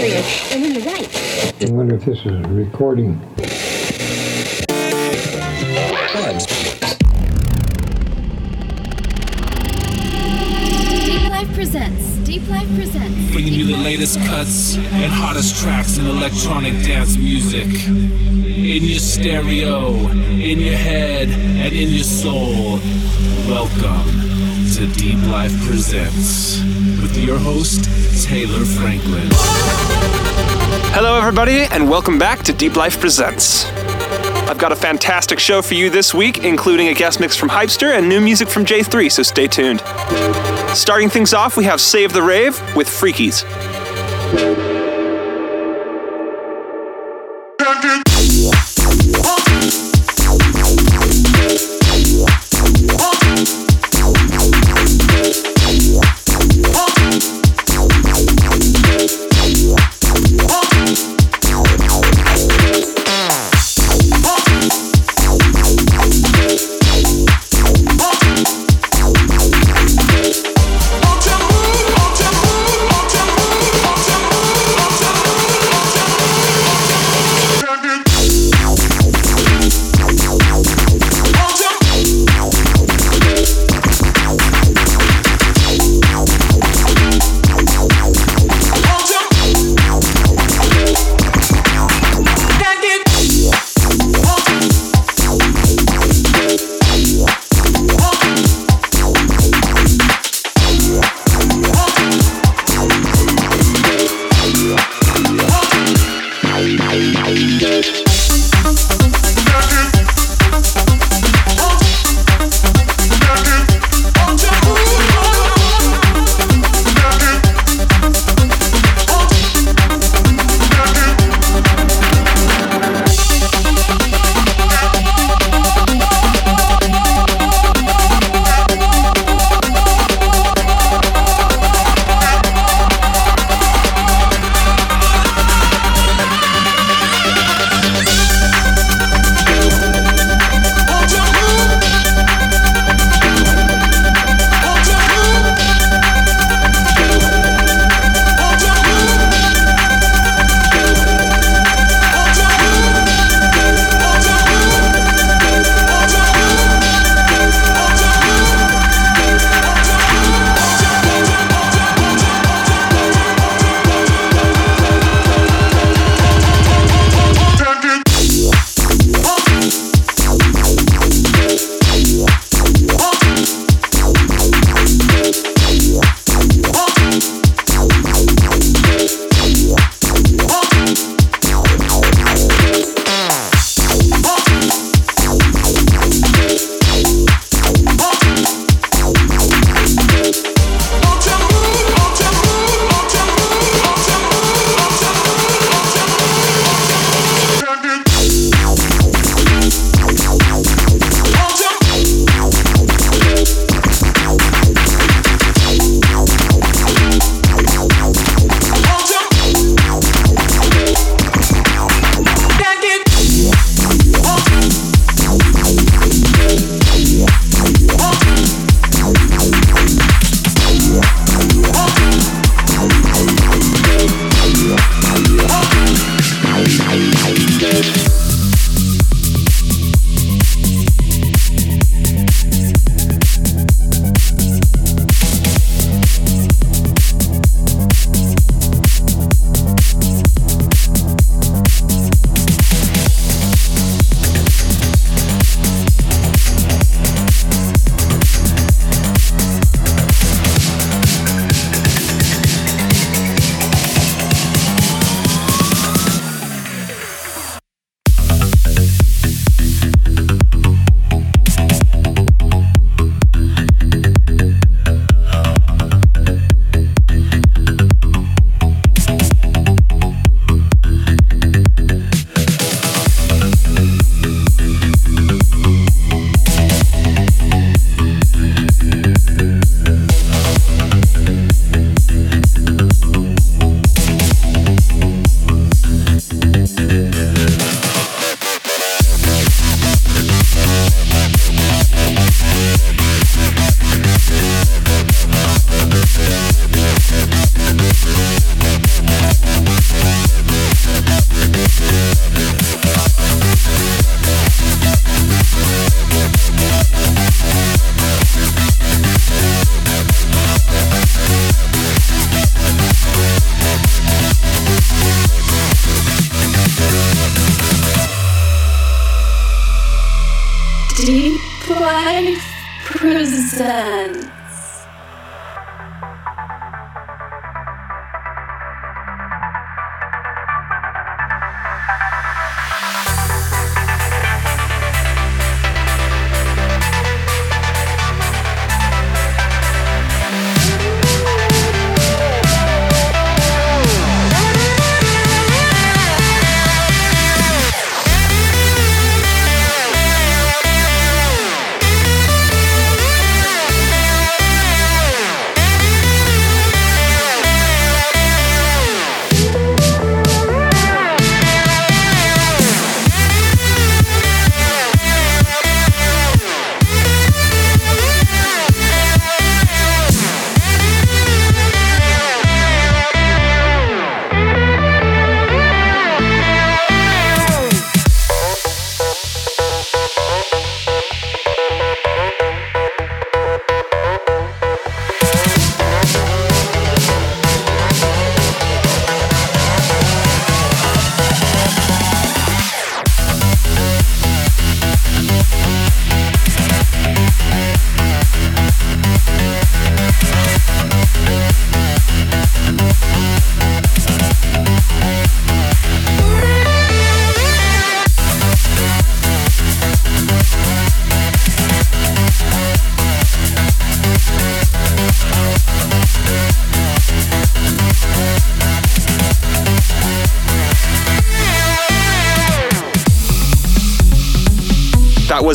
stereo, and when you're right. I wonder if this is recording. Deep Life presents. Deep Life presents. bringing you the latest cuts and hottest tracks in electronic dance music. In your stereo, in your head, and in your soul. Welcome to Deep Life Presents with your host, Taylor Franklin. Hello, everybody, and welcome back to Deep Life Presents. I've got a fantastic show for you this week, including a guest mix from Hypester and new music from J3, so stay tuned. Starting things off, we have Save the Rave with Freakies.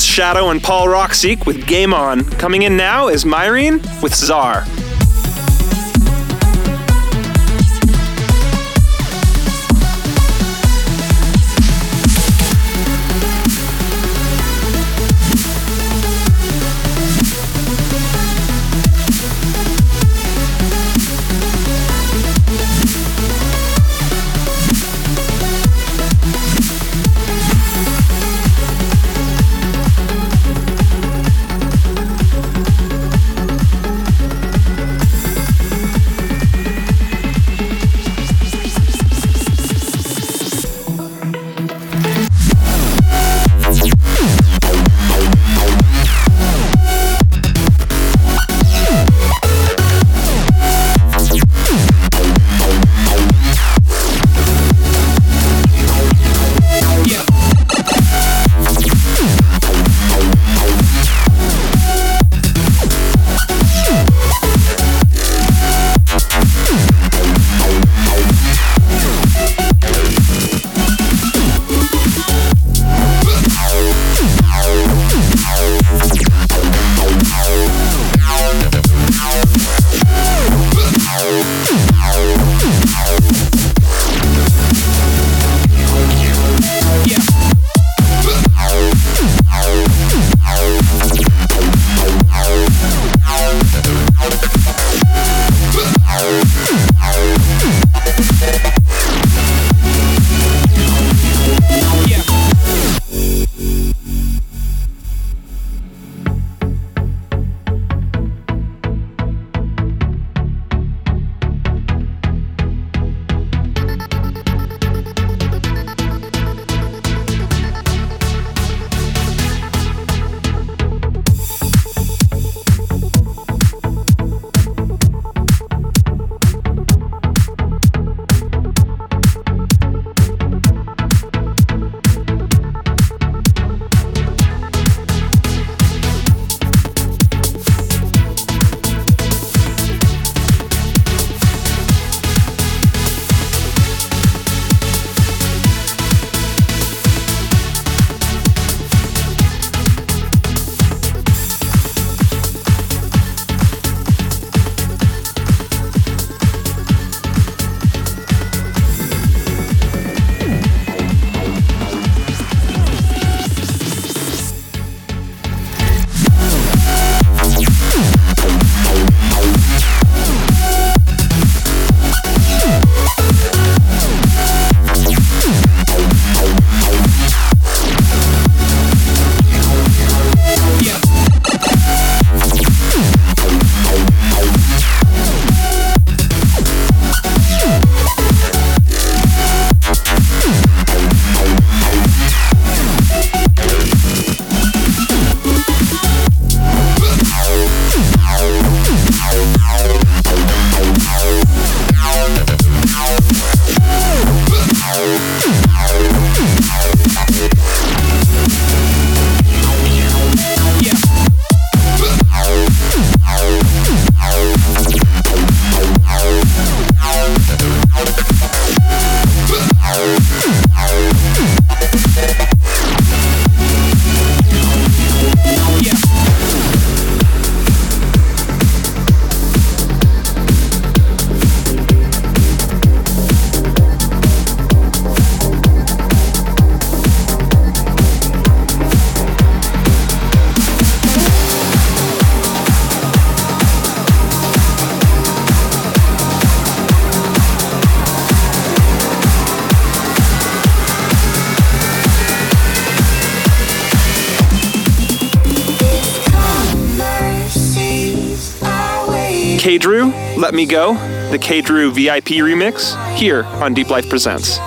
Shadow and Paul Rockseek with Game On. Coming in now is Myrene with Czar. K Drew, Let Me Go, the K Drew VIP remix, here on Deep Life Presents.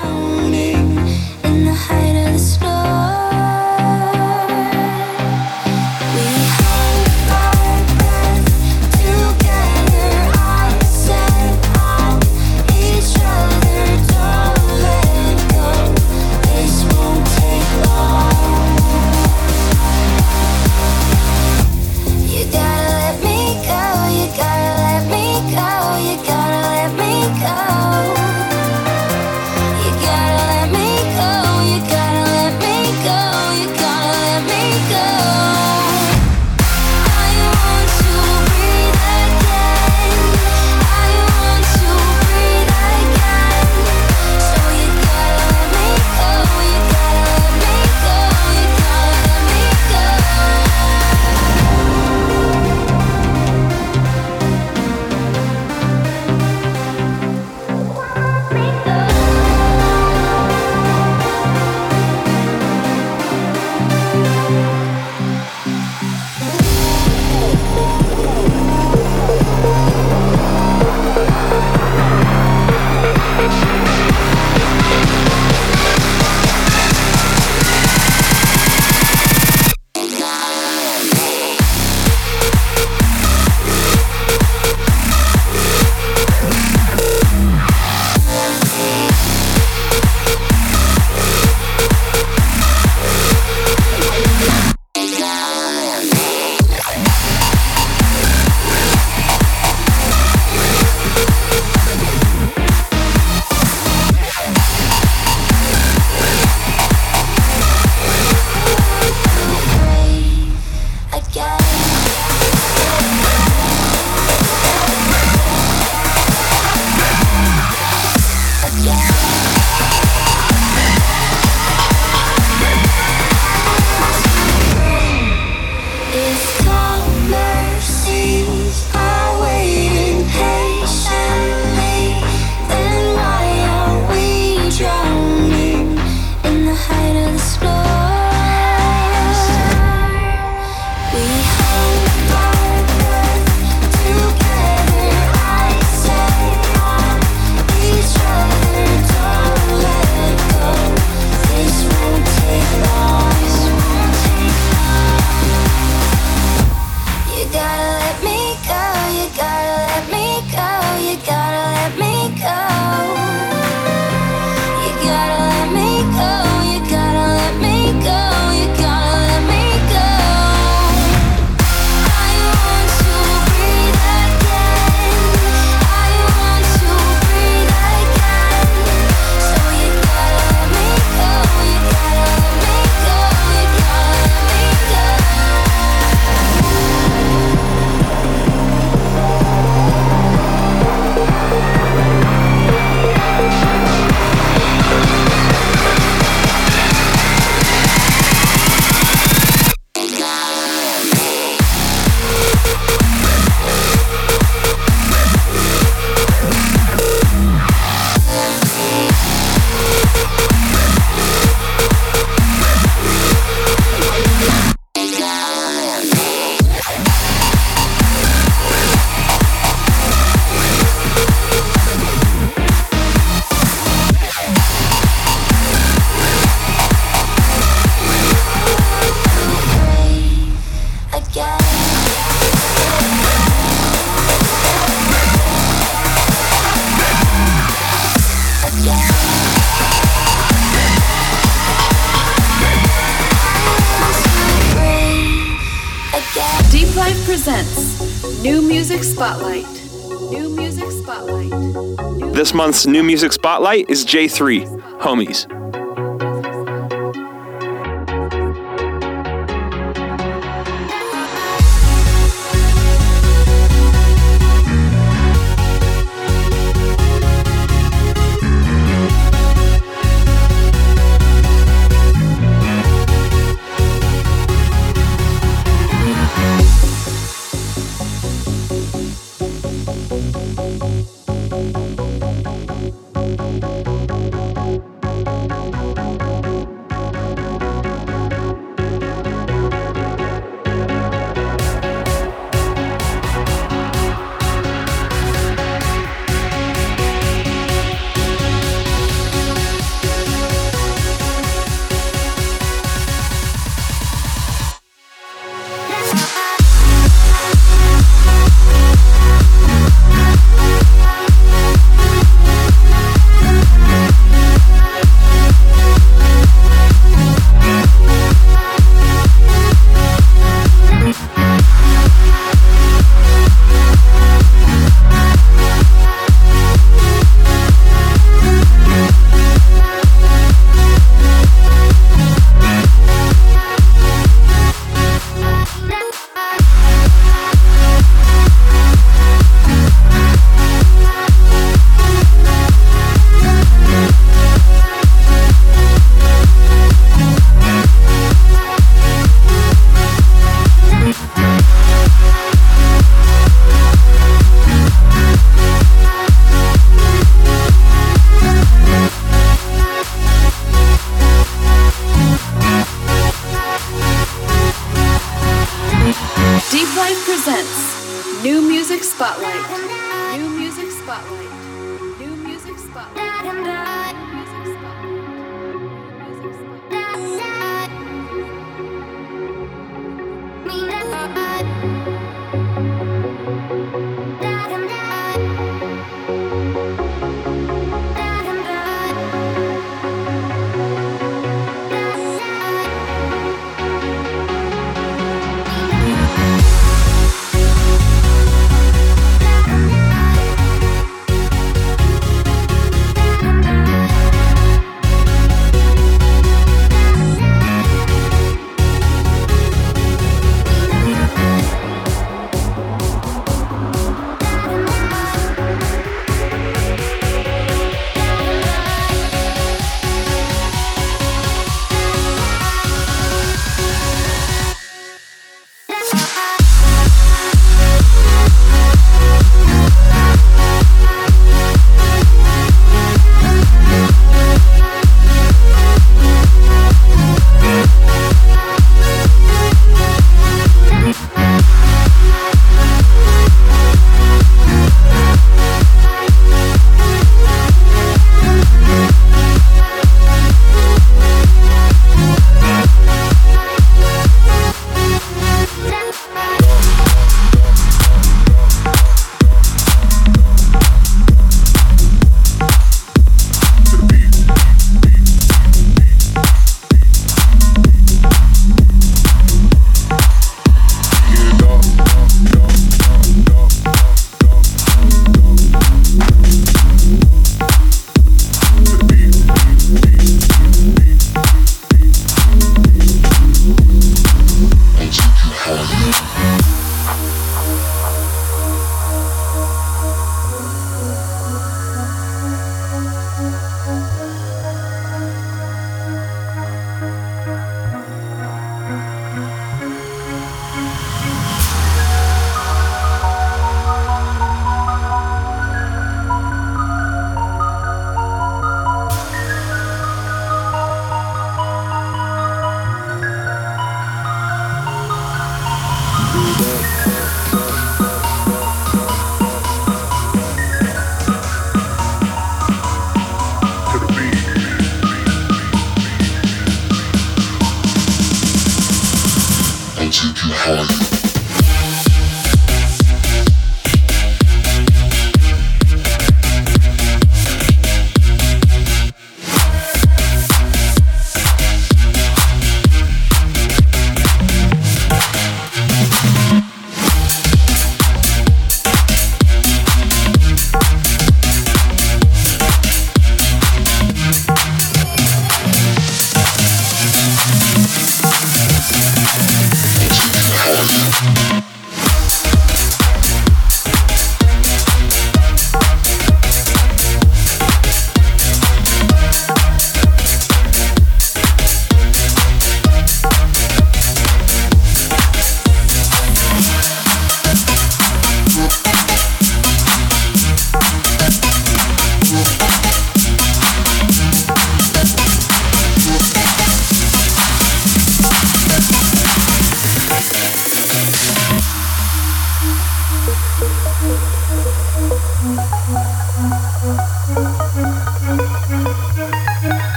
month's new music spotlight is J3, Homies.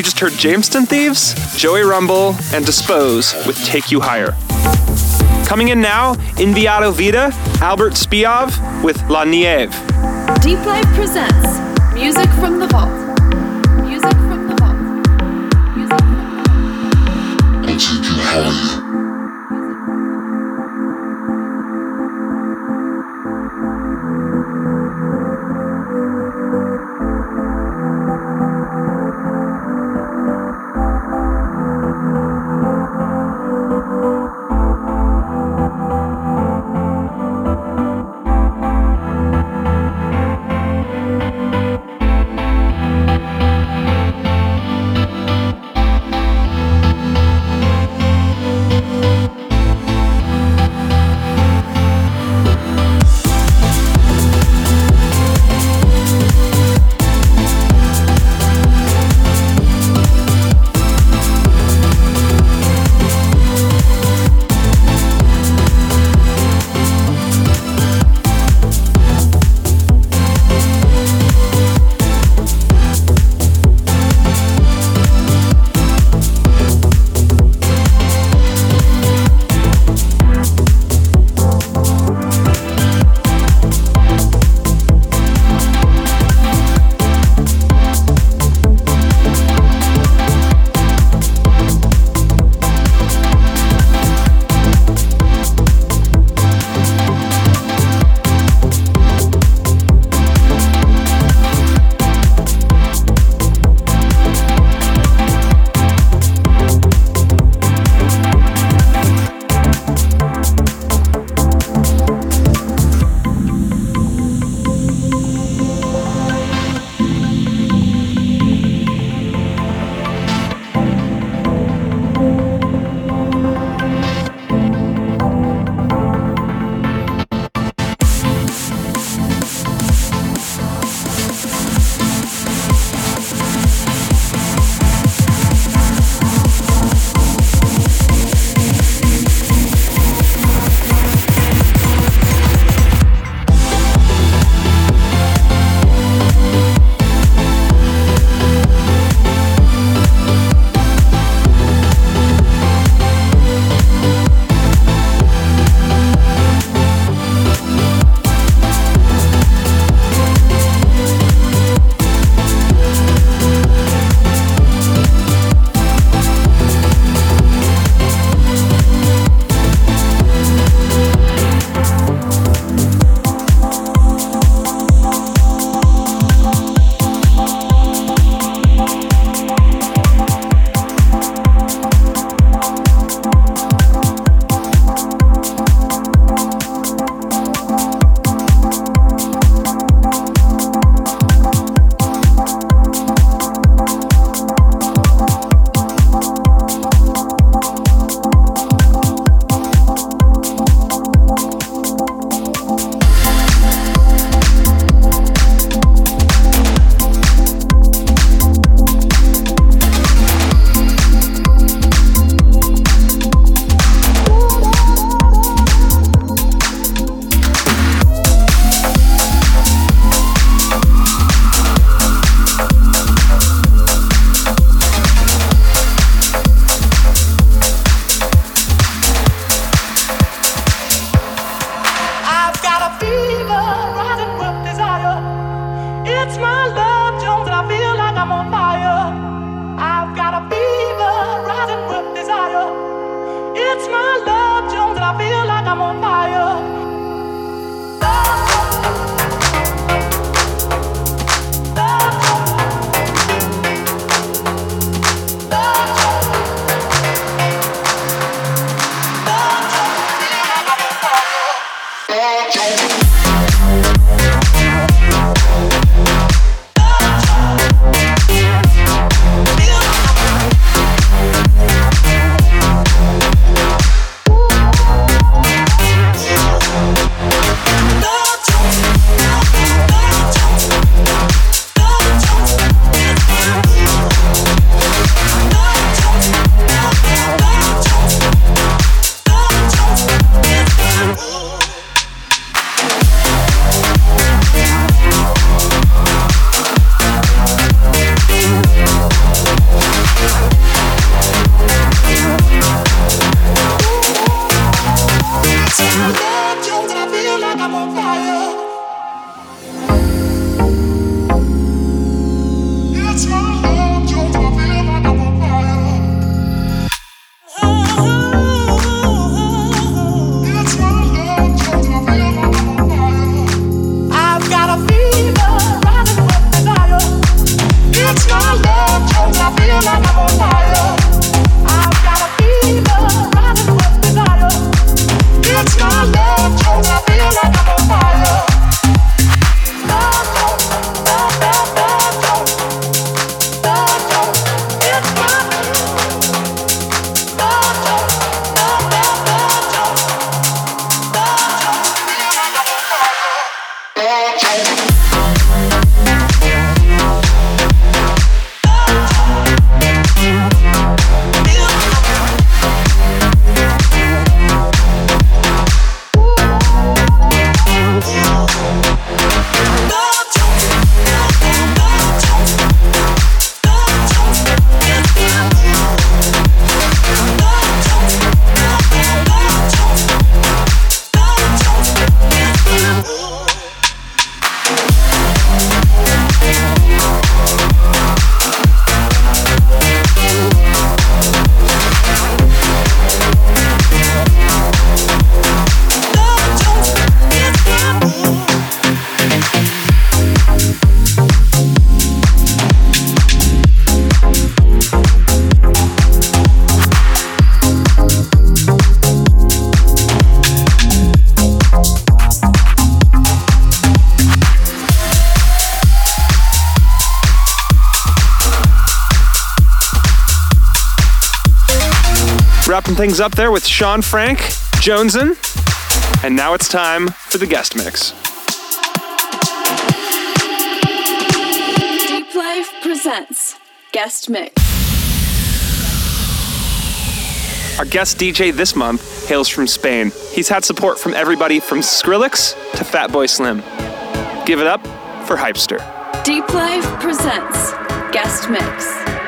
You just heard Jamestown Thieves, Joey Rumble, and Dispose with Take You Higher. Coming in now, Inviato Vida, Albert Spiov with La Nieve. Deep Life presents Music from the Vault. Things up there with Sean Frank, Joneson, and now it's time for the guest mix. Deep Life presents Guest Mix. Our guest DJ this month hails from Spain. He's had support from everybody from Skrillex to Fatboy Slim. Give it up for Hypester. Deep Life presents Guest Mix.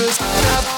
Thank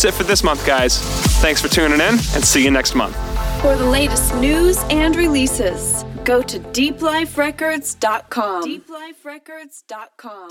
That's it for this month, guys. Thanks for tuning in, and see you next month. For the latest news and releases, go to deepliferecords.com. Deepliferecords.com. Deepliferecords.com.